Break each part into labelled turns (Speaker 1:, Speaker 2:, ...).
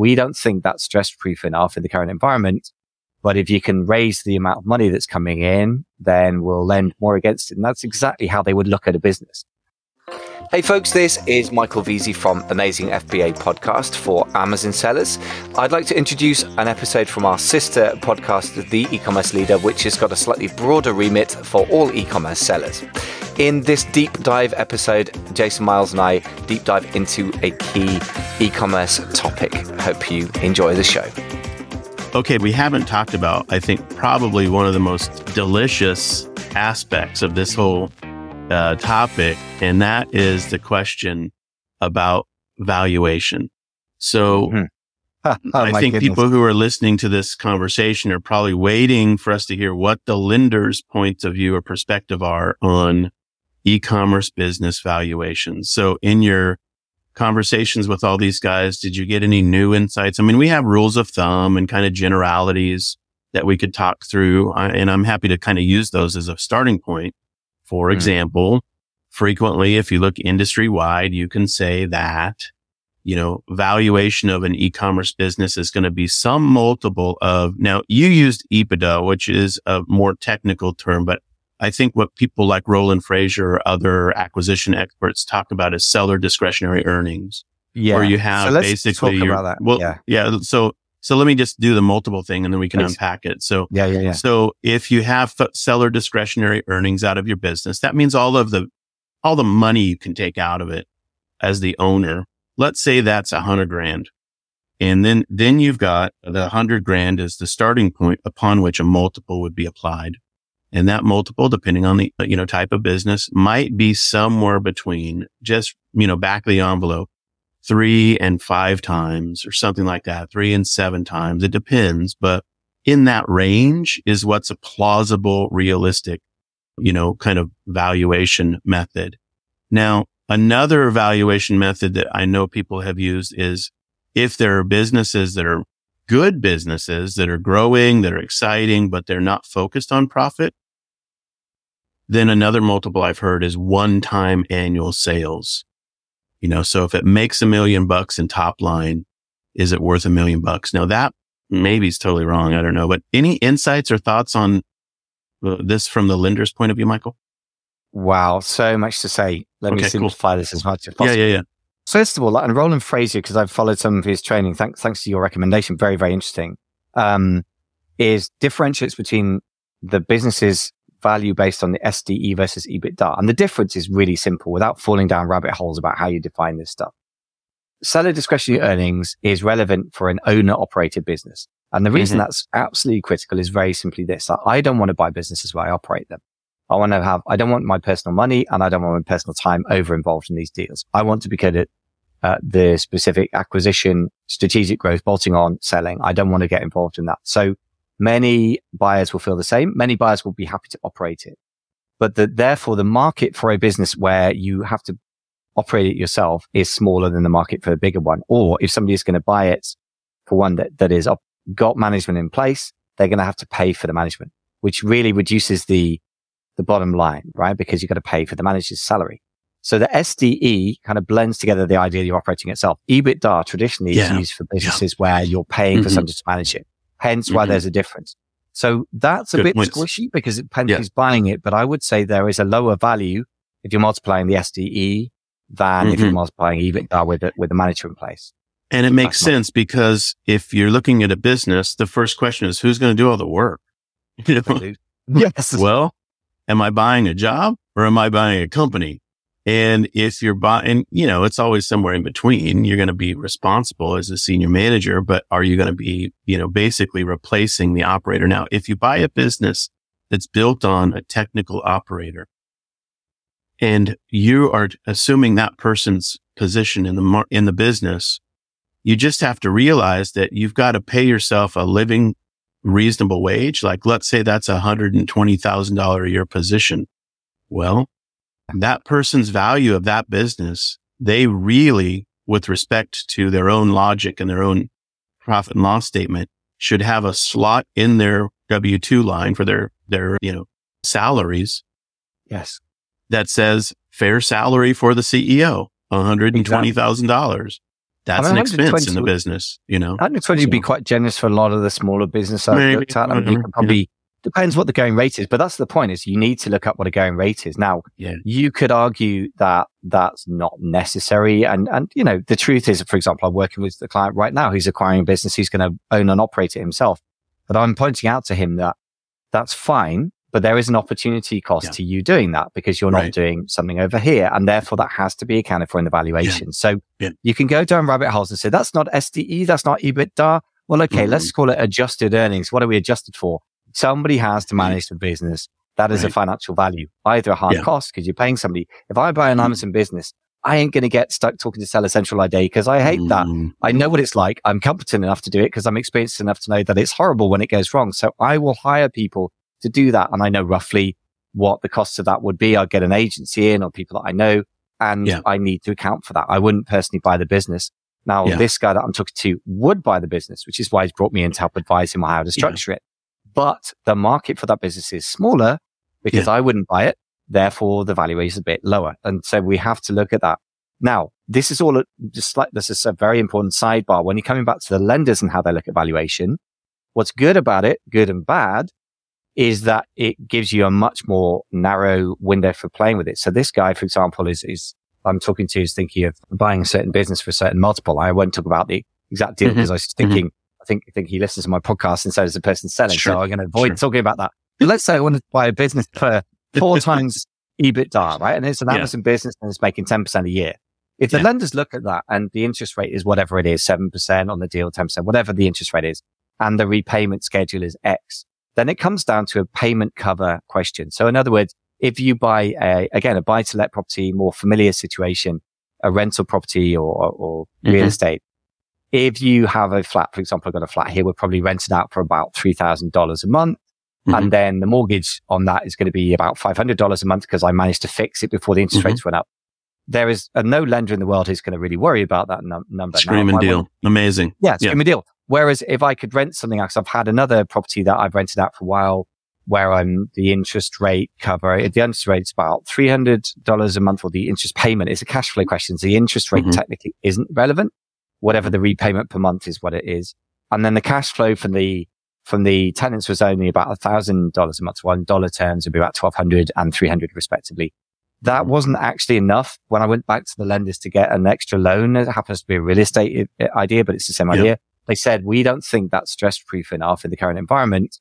Speaker 1: We don't think that's stress proof enough in the current environment. But if you can raise the amount of money that's coming in, then we'll lend more against it. And that's exactly how they would look at a business. Hey folks, this is Michael Veazey from Amazing FBA podcast for Amazon sellers. I'd like to introduce an episode from our sister podcast, The E-commerce Leader, which has got a slightly broader remit for all e-commerce sellers. In this deep dive episode, Jason Miles and I deep dive into a key e-commerce topic. Hope you enjoy the show.
Speaker 2: Okay, we haven't talked about, I think, probably one of the most delicious aspects of this whole uh, topic, and that is the question about valuation. So
Speaker 1: Mhm. oh,
Speaker 2: I think
Speaker 1: goodness.
Speaker 2: people who are listening to this conversation are probably waiting for us to hear what the lender's points of view or perspective are on e-commerce business valuations. So in your conversations with all these guys, did you get any new insights? I mean, we have rules of thumb and kind of generalities that we could talk through, and I'm happy to kind of use those as a starting point. For
Speaker 1: Mhm.
Speaker 2: example, frequently, if you look industry wide, you can say that, you know, valuation of an e-commerce business is going to be some multiple of, now you used EBITDA, which is a more technical term, but I think what people like Roland Frasier or other acquisition experts talk about is seller discretionary earnings
Speaker 1: yeah.
Speaker 2: where you have
Speaker 1: so let's
Speaker 2: basically
Speaker 1: talk
Speaker 2: your-
Speaker 1: about that.
Speaker 2: well,
Speaker 1: yeah.
Speaker 2: yeah. So, so let me just do the multiple thing and then we can
Speaker 1: Please.
Speaker 2: unpack it. So,
Speaker 1: Yeah, yeah, yeah.
Speaker 2: so if you have f- seller discretionary earnings out of your business, that means all of the, all the money you can take out of it as the owner. Let's say that's a hundred grand. And then, then you've got the hundred grand is the starting point upon which a multiple would be applied. And that multiple, depending on the, you know, type of business might be somewhere between just, you know, back of the envelope, three and five times or something like that, three and seven times. It depends, but in that range is what's a plausible, realistic, you know, kind of valuation method. Now, another valuation method that I know people have used is if there are businesses that are good businesses that are growing, that are exciting, but they're not focused on profit, then another multiple I've heard is one time annual sales. You know, so if it makes a million bucks in top line, is it worth a million bucks? Now that maybe is totally wrong. I don't know, but any insights or thoughts on uh, this from the lender's point of view, Michael?
Speaker 1: Wow, so much to say. Let me
Speaker 2: Okay, cool.
Speaker 1: simplify this as much as possible.
Speaker 2: yeah, yeah. yeah.
Speaker 1: First of all, and Roland Frasier, because I've followed some of his training, thanks, thanks to your recommendation, very, very interesting, um, is differentiates between the business's value based on the SDE versus EBITDA. And the difference is really simple without falling down rabbit holes about how you define this stuff. Seller discretionary earnings is relevant for an owner operated business. And the reason
Speaker 2: Mhm.
Speaker 1: that's absolutely critical is very simply this. I don't want to buy businesses where I operate them. I want to have, I don't want my personal money and I don't want my personal time over involved in these deals. I want to be good at uh, the specific acquisition, strategic growth, bolting on, selling. I don't want to get involved in that. So many buyers will feel the same. Many buyers will be happy to operate it. But the, therefore the market for a business where you have to operate it yourself is smaller than the market for a bigger one. Or if somebody is going to buy it for one that, that is up, got management in place, they're going to have to pay for the management, which really reduces the, the bottom line, right? Because you've got to pay for the manager's salary. So the SDE kind of blends together the idea you're operating itself. EBITDA traditionally
Speaker 2: Yeah.
Speaker 1: is used for businesses where you're paying for
Speaker 2: Mhm.
Speaker 1: somebody to manage it. Hence why
Speaker 2: Mhm.
Speaker 1: there's a difference. So that's a
Speaker 2: Good
Speaker 1: bit
Speaker 2: points.
Speaker 1: squishy because it depends
Speaker 2: Yeah.
Speaker 1: who's buying it. But I would say there is a lower value if you're multiplying the SDE than if you're
Speaker 2: Mhm.
Speaker 1: multiplying EBITDA with the, with the manager in place.
Speaker 2: And it makes sense because if you're looking at a business, the first question is who's going to do all the work? You know?
Speaker 1: yes.
Speaker 2: well, am I buying a job or am I buying a company? And if you're buying, you know, it's always somewhere in between. You're going to be responsible as a senior manager, but are you going to be, you know, basically replacing the operator? Now, if you buy a business that's built on a technical operator and you are assuming that person's position in the, mar- in the business, you just have to realize that you've got to pay yourself a living reasonable wage. Like let's say that's a hundred and twenty thousand dollar a year position. Well, that person's value of that business, they really, with respect to their own logic and their own profit and loss statement, should have a slot in their W two line for their their you know salaries
Speaker 1: Yes.
Speaker 2: that says fair salary for the CEO, $120,000. that's
Speaker 1: I mean,
Speaker 2: an expense in the business, you know?
Speaker 1: 120 would be quite generous for a lot of the smaller business I've
Speaker 2: Maybe.
Speaker 1: looked at. I mean, you mm-hmm.
Speaker 2: know.
Speaker 1: can probably depends what the going rate is, but that's the point is you need to look up what a going rate is. Now,
Speaker 2: Yeah.
Speaker 1: you could argue that that's not necessary. And, and, you know, the truth is, for example, I'm working with the client right now who's acquiring a business. He's going to own and operate it himself. But I'm pointing out to him that that's fine, but there is an opportunity cost
Speaker 2: Yeah.
Speaker 1: to you doing that because you're not
Speaker 2: Right.
Speaker 1: doing something over here. And therefore that has to be accounted for in the valuation. So
Speaker 2: Yeah.
Speaker 1: you can go down rabbit holes and say, that's not SDE. That's not EBITDA. Well, okay,
Speaker 2: Mhm.
Speaker 1: let's call it adjusted earnings. What are we adjusted for? Somebody has to manage the business. That is a financial value, either a hard
Speaker 2: Yeah.
Speaker 1: cost because you're paying somebody. If I buy an Amazon business, I ain't going to get stuck talking to Seller Central all day because I hate that.
Speaker 2: Mm,
Speaker 1: I know what it's like. I'm competent enough to do it because I'm experienced enough to know that it's horrible when it goes wrong. So I will hire people to do that. And I know roughly what the cost of that would be. I'll get an agency in or people that I know and
Speaker 2: Yeah.
Speaker 1: I need to account for that. I wouldn't personally buy the business. Now,
Speaker 2: Yeah.
Speaker 1: this guy that I'm talking to would buy the business, which is why he's brought me in to help advise him on how to structure it. But the market for that business is smaller because I wouldn't buy it. Therefore, the value is a bit lower. And so we have to look at that. Now, this is all a- just like this is a very important sidebar. When you're coming back to the lenders and how they look at valuation, what's good about it, good and bad, is that it gives you a much more narrow window for playing with it. So this guy, for example, is, is I'm talking to is thinking of buying a certain business for a certain multiple. I won't talk about the exact deal
Speaker 2: Mhm.
Speaker 1: because I was thinking, I think, I think he listens to my podcast and so does the person selling.
Speaker 2: Sure.
Speaker 1: So I'm going to avoid
Speaker 2: Sure.
Speaker 1: talking about that. But let's say I want to buy a business for four times EBITDA, right? And it's an
Speaker 2: Yeah.
Speaker 1: Amazon business and it's making 10% a year. If the
Speaker 2: Yeah.
Speaker 1: lenders look at that and the interest rate is whatever it is, 7% on the deal, 10%, whatever the interest rate is, and the repayment schedule is X, then it comes down to a payment cover question. So in other words, if you buy a, again, a buy to let property, more familiar situation, a rental property or, or, or real
Speaker 2: Mhm.
Speaker 1: estate, if you have a flat, for example, I've got a flat here, we're probably rented out for about $3,000 a month.
Speaker 2: Mhm.
Speaker 1: And then the mortgage on that is going to be about $500 a month because I managed to fix it before the interest
Speaker 2: Mhm.
Speaker 1: rates went up. There is uh, no lender in the world who's going to really worry about that num- number.
Speaker 2: Screaming deal. Amazing.
Speaker 1: yeah,
Speaker 2: Yeah.
Speaker 1: screaming deal. Whereas if I could rent something else, I've had another property that I've rented out for a while where I'm the interest rate cover. The interest rate is about $300 a month or the interest payment. It's a cash flow question. So the interest rate
Speaker 2: Mhm.
Speaker 1: technically isn't relevant. Whatever the repayment per month is what it is. And then the cash flow from the, from the tenants was only about a $1,000 a month. One terms, it'd be about 1200 and 300 respectively. That wasn't actually enough when I went back to the lenders to get an extra loan. It happens to be a real estate idea, but it's the same
Speaker 2: Yeah.
Speaker 1: idea. They said, we don't think that's stress proof enough in the current environment.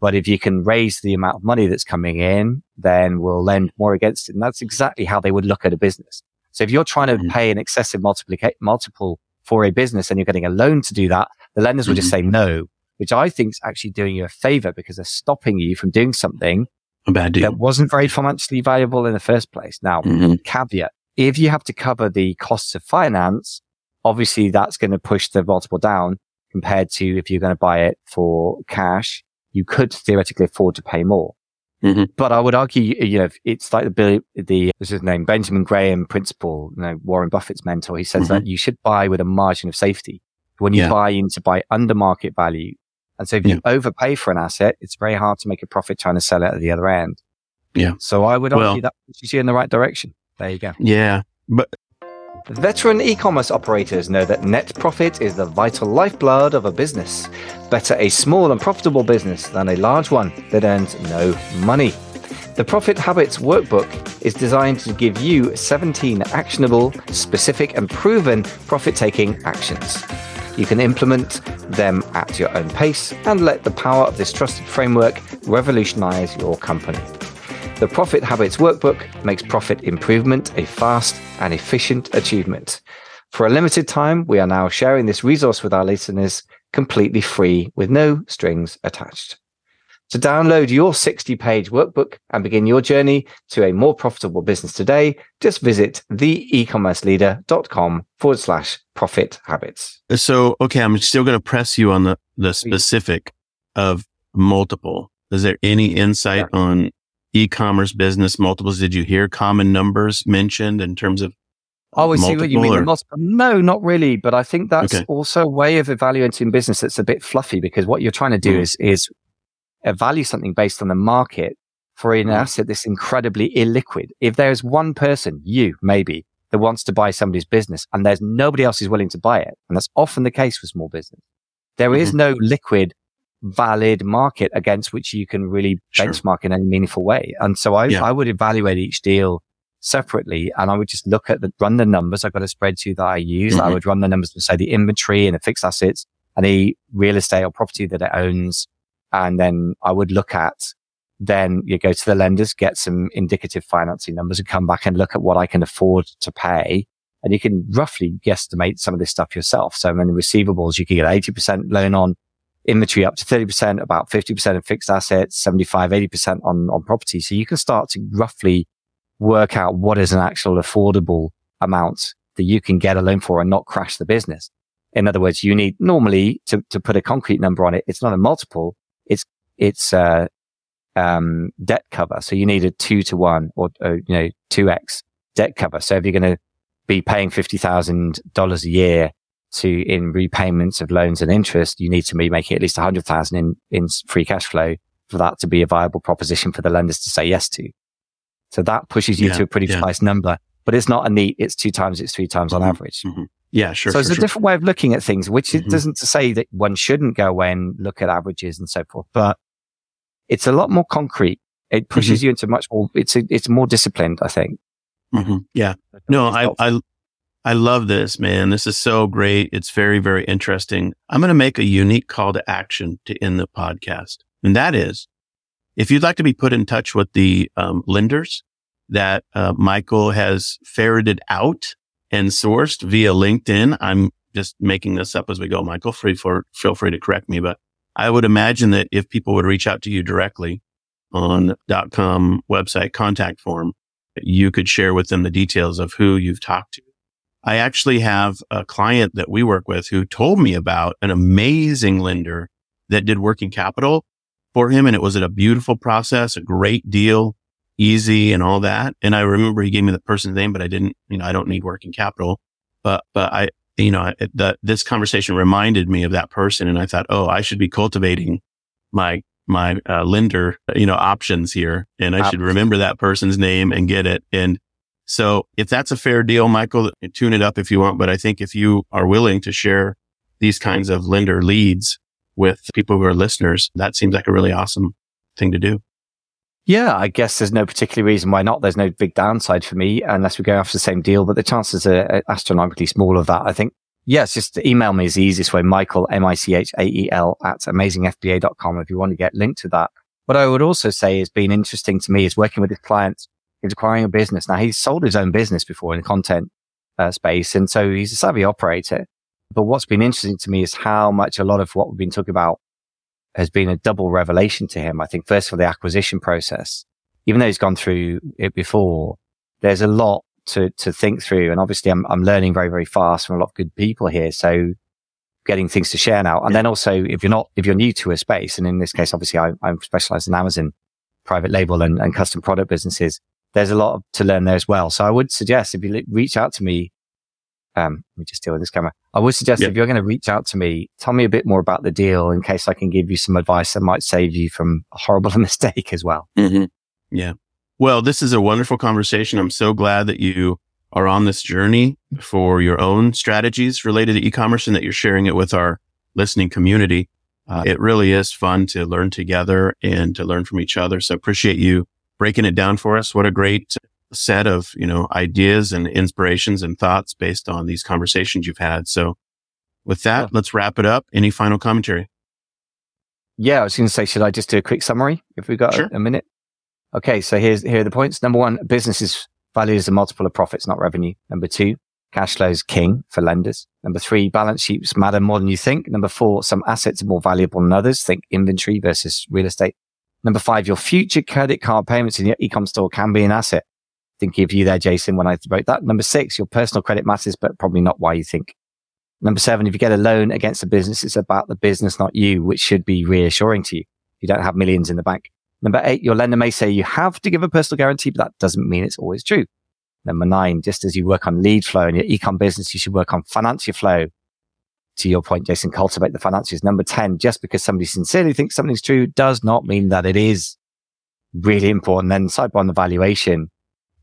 Speaker 1: But if you can raise the amount of money that's coming in, then we'll lend more against it. And that's exactly how they would look at a business. So if you're trying to
Speaker 2: Mhm.
Speaker 1: pay an excessive multiplica- multiple for a business and you're getting a loan to do that, the lenders will just
Speaker 2: Mm-hmm.
Speaker 1: say no, which I think is actually doing you a favor because they're stopping you from doing something
Speaker 2: A bad deal.
Speaker 1: that wasn't very financially valuable in the first place. Now,
Speaker 2: Mhm.
Speaker 1: caveat, if you have to cover the costs of finance, obviously that's going to push the multiple down compared to if you're going to buy it for cash, you could theoretically afford to pay more.
Speaker 2: Mhm.
Speaker 1: But I would argue, you know, it's like the, the, what's his name? Benjamin Graham principle, you know, Warren Buffett's mentor. He says
Speaker 2: Mhm.
Speaker 1: that you should buy with a margin of safety. When you
Speaker 2: Yeah.
Speaker 1: buy into buy under market value. And so if you overpay for an asset, it's very hard to make a profit trying to sell it at the other end.
Speaker 2: Yeah.
Speaker 1: So I would
Speaker 2: Well-
Speaker 1: argue that pushes you in the right direction. There you go.
Speaker 2: Yeah. But
Speaker 1: Veteran e-commerce operators know that net profit is the vital lifeblood of a business. Better a small and profitable business than a large one that earns no money. The Profit Habits Workbook is designed to give you 17 actionable, specific, and proven profit taking actions. You can implement them at your own pace and let the power of this trusted framework revolutionize your company. The Profit Habits Workbook makes profit improvement a fast and efficient achievement. For a limited time, we are now sharing this resource with our listeners completely free with no strings attached. To download your 60 page workbook and begin your journey to a more profitable business today, just visit theecommerceleader.com forward slash profit habits.
Speaker 2: so, okay, I'm still going to press you on the, the specific of multiple. Is there any insight on e-commerce business multiples? Did you hear common numbers mentioned in terms of
Speaker 1: I always see what you mean.
Speaker 2: or-
Speaker 1: the multiple- No, not really. But I think that's
Speaker 2: Okay.
Speaker 1: also a way of evaluating business that's a bit fluffy because what you're trying to do
Speaker 2: Mhm.
Speaker 1: is, is value something based on the market for an
Speaker 2: Mhm.
Speaker 1: asset that's incredibly illiquid. If there's one person, you maybe, that wants to buy somebody's business and there's nobody else who's willing to buy it. And that's often the case with small business. There mm-hmm. is no liquid, valid market against which you can really sure. benchmark in any meaningful way. And so I, yeah. I would evaluate each deal separately and I would just look at the, run the numbers. I've got a spreadsheet that I use. Mm-hmm. I would run the numbers to say the inventory and the fixed assets and the real estate or property that it owns. And then I would look at then you go to the lenders, get some indicative financing numbers and come back and look at what I can afford to pay. And you can roughly guesstimate some of this stuff yourself. So in receivables, you can get 80% loan on inventory up to 30%, about 50% of fixed assets, 75, 80% on, on property. So you can start to roughly work out what is an actual affordable amount that you can get a loan for and not crash the business. In other words, you need normally to, to put a concrete number on it. It's not a multiple. It's, it's, uh, um, debt cover. So you need a two to one or, or you know, 2x debt cover. So if you're going to be paying $50,000 a year to in repayments of loans and interest, you need to be making at least 100,000 in, in free cash flow for that to be a viable proposition for the lenders to say yes to. So that pushes you yeah, to a pretty yeah. nice number, but it's not a neat, it's two times, it's three times mm-hmm, on average.
Speaker 2: Mm-hmm. Yeah, sure.
Speaker 1: So
Speaker 2: sure,
Speaker 1: it's a
Speaker 2: sure.
Speaker 1: different way of looking at things, which mm-hmm. doesn't to say that one shouldn't go away and look at averages and so forth, but it's a lot more concrete. It pushes mm-hmm. you into much more, it's, a, it's more disciplined, I think.
Speaker 2: Mm-hmm. Yeah. No, I, I, I love this, man. This is so great. It's very, very interesting. I'm going to make a unique call to action to end the podcast. And that is if you'd like to be put in touch with the um, lenders that uh, Michael has ferreted out and sourced via LinkedIn, I'm just making this up as we go, Michael. Free for, feel free to correct me, but I would imagine that if people would reach out to you directly on .com website contact form, you could share with them the details of who you've talked to. I actually have a client that we work with who told me about an amazing lender that did working capital for him. And it was a beautiful process, a great deal, easy and all that. And I remember he gave me the person's name, but I didn't, you know, I don't need working capital, but, but I, you know, that this conversation reminded me of that person. And I thought, oh, I should be cultivating my, my uh, lender, you know, options here. And I should remember that person's name and get it. And so if that's a fair deal, Michael, tune it up if you want. But I think if you are willing to share these kinds of lender leads with people who are listeners, that seems like a really awesome thing to do.
Speaker 1: Yeah, I guess there's no particular reason why not. There's no big downside for me unless we go after the same deal, but the chances are uh, astronomically small of that. I think, yes, just email me is the easiest way. Michael, M-I-C-H-A-E-L at amazingfba.com if you want to get linked to that. What I would also say has been interesting to me is working with his clients. He's acquiring a business. Now he's sold his own business before in the content uh, space. And so he's a savvy operator. But what's been interesting to me is how much a lot of what we've been talking about has been a double revelation to him. I think first for the acquisition process, even though he's gone through it before, there's a lot to, to think through. And obviously I'm, I'm learning very, very fast from a lot of good people here. So getting things to share now. And yeah. then also if you're not, if you're new to a space, and in this case, obviously I, I'm specialized in Amazon private label and, and custom product businesses. There's a lot to learn there as well. So I would suggest if you reach out to me um, let me just deal with this camera. I would suggest yep. if you're going to reach out to me, tell me a bit more about the deal in case I can give you some advice that might save you from a horrible mistake as well.
Speaker 2: Mm-hmm. Yeah. Well, this is a wonderful conversation. I'm so glad that you are on this journey for your own strategies related to e-commerce and that you're sharing it with our listening community. Uh, it really is fun to learn together and to learn from each other. So appreciate you breaking it down for us. What a great set of, you know, ideas and inspirations and thoughts based on these conversations you've had. So with that, yeah. let's wrap it up. Any final commentary?
Speaker 1: Yeah, I was going to say, should I just do a quick summary if we got
Speaker 2: sure.
Speaker 1: a, a, minute? Okay. So here's, here are the points. Number one, business is value is a multiple of profits, not revenue. Number two, cash flow is king for lenders. Number three, balance sheets matter more than you think. Number four, some assets are more valuable than others. Think inventory versus real estate. Number five, your future credit card payments in your e-com store can be an asset thinking of you there, Jason, when I wrote that. Number six, your personal credit matters, but probably not why you think. Number seven, if you get a loan against a business, it's about the business, not you, which should be reassuring to you. You don't have millions in the bank. Number eight, your lender may say you have to give a personal guarantee, but that doesn't mean it's always true. Number nine, just as you work on lead flow in your ecom business, you should work on financial flow. To your point, Jason, cultivate the finances. Number 10, just because somebody sincerely thinks something's true does not mean that it is really important. Then sidebar on the valuation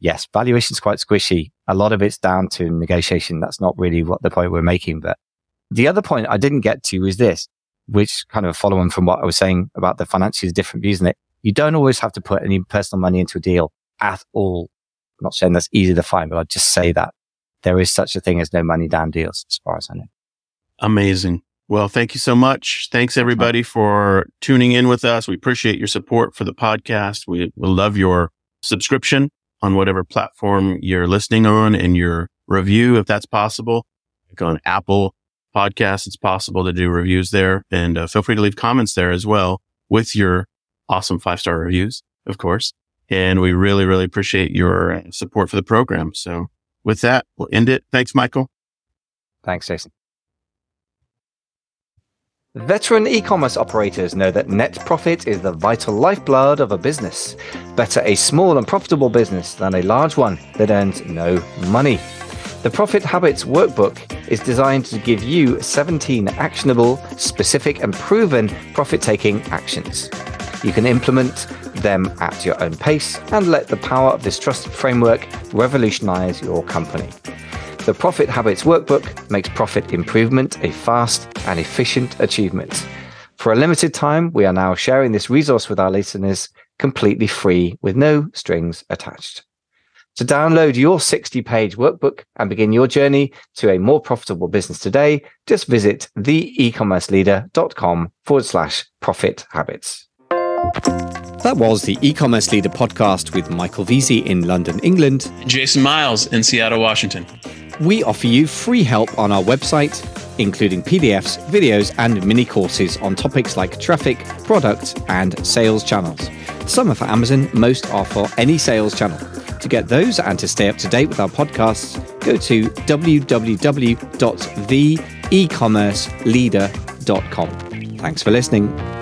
Speaker 1: yes, valuation is quite squishy. A lot of it's down to negotiation. That's not really what the point we're making. But the other point I didn't get to is this, which kind of follow on from what I was saying about the financiers' different views in it. You don't always have to put any personal money into a deal at all. I'm not saying that's easy to find, but I'll just say that there is such a thing as no money down deals as far as I know.
Speaker 2: Amazing. Well, thank you so much. Thanks everybody for tuning in with us. We appreciate your support for the podcast. We, we love your subscription on whatever platform you're listening on and your review, if that's possible. Like on Apple Podcasts, it's possible to do reviews there and uh, feel free to leave comments there as well with your awesome five star reviews, of course. And we really, really appreciate your support for the program. So with that, we'll end it. Thanks, Michael.
Speaker 1: Thanks, Jason. Veteran e-commerce operators know that net profit is the vital lifeblood of a business. Better a small and profitable business than a large one that earns no money. The Profit Habits Workbook is designed to give you 17 actionable, specific, and proven profit taking actions. You can implement them at your own pace and let the power of this trusted framework revolutionize your company. The Profit Habits Workbook makes profit improvement a fast and efficient achievement. For a limited time, we are now sharing this resource with our listeners completely free with no strings attached. To download your 60 page workbook and begin your journey to a more profitable business today, just visit theecommerceleader.com forward slash profit habits. That was the e-commerce leader podcast with Michael Veazey in London, England.
Speaker 2: Jason Miles in Seattle, Washington.
Speaker 1: We offer you free help on our website, including PDFs, videos, and mini courses on topics like traffic, product, and sales channels. Some are for Amazon, most are for any sales channel. To get those and to stay up to date with our podcasts, go to www.theecommerceleader.com. Thanks for listening.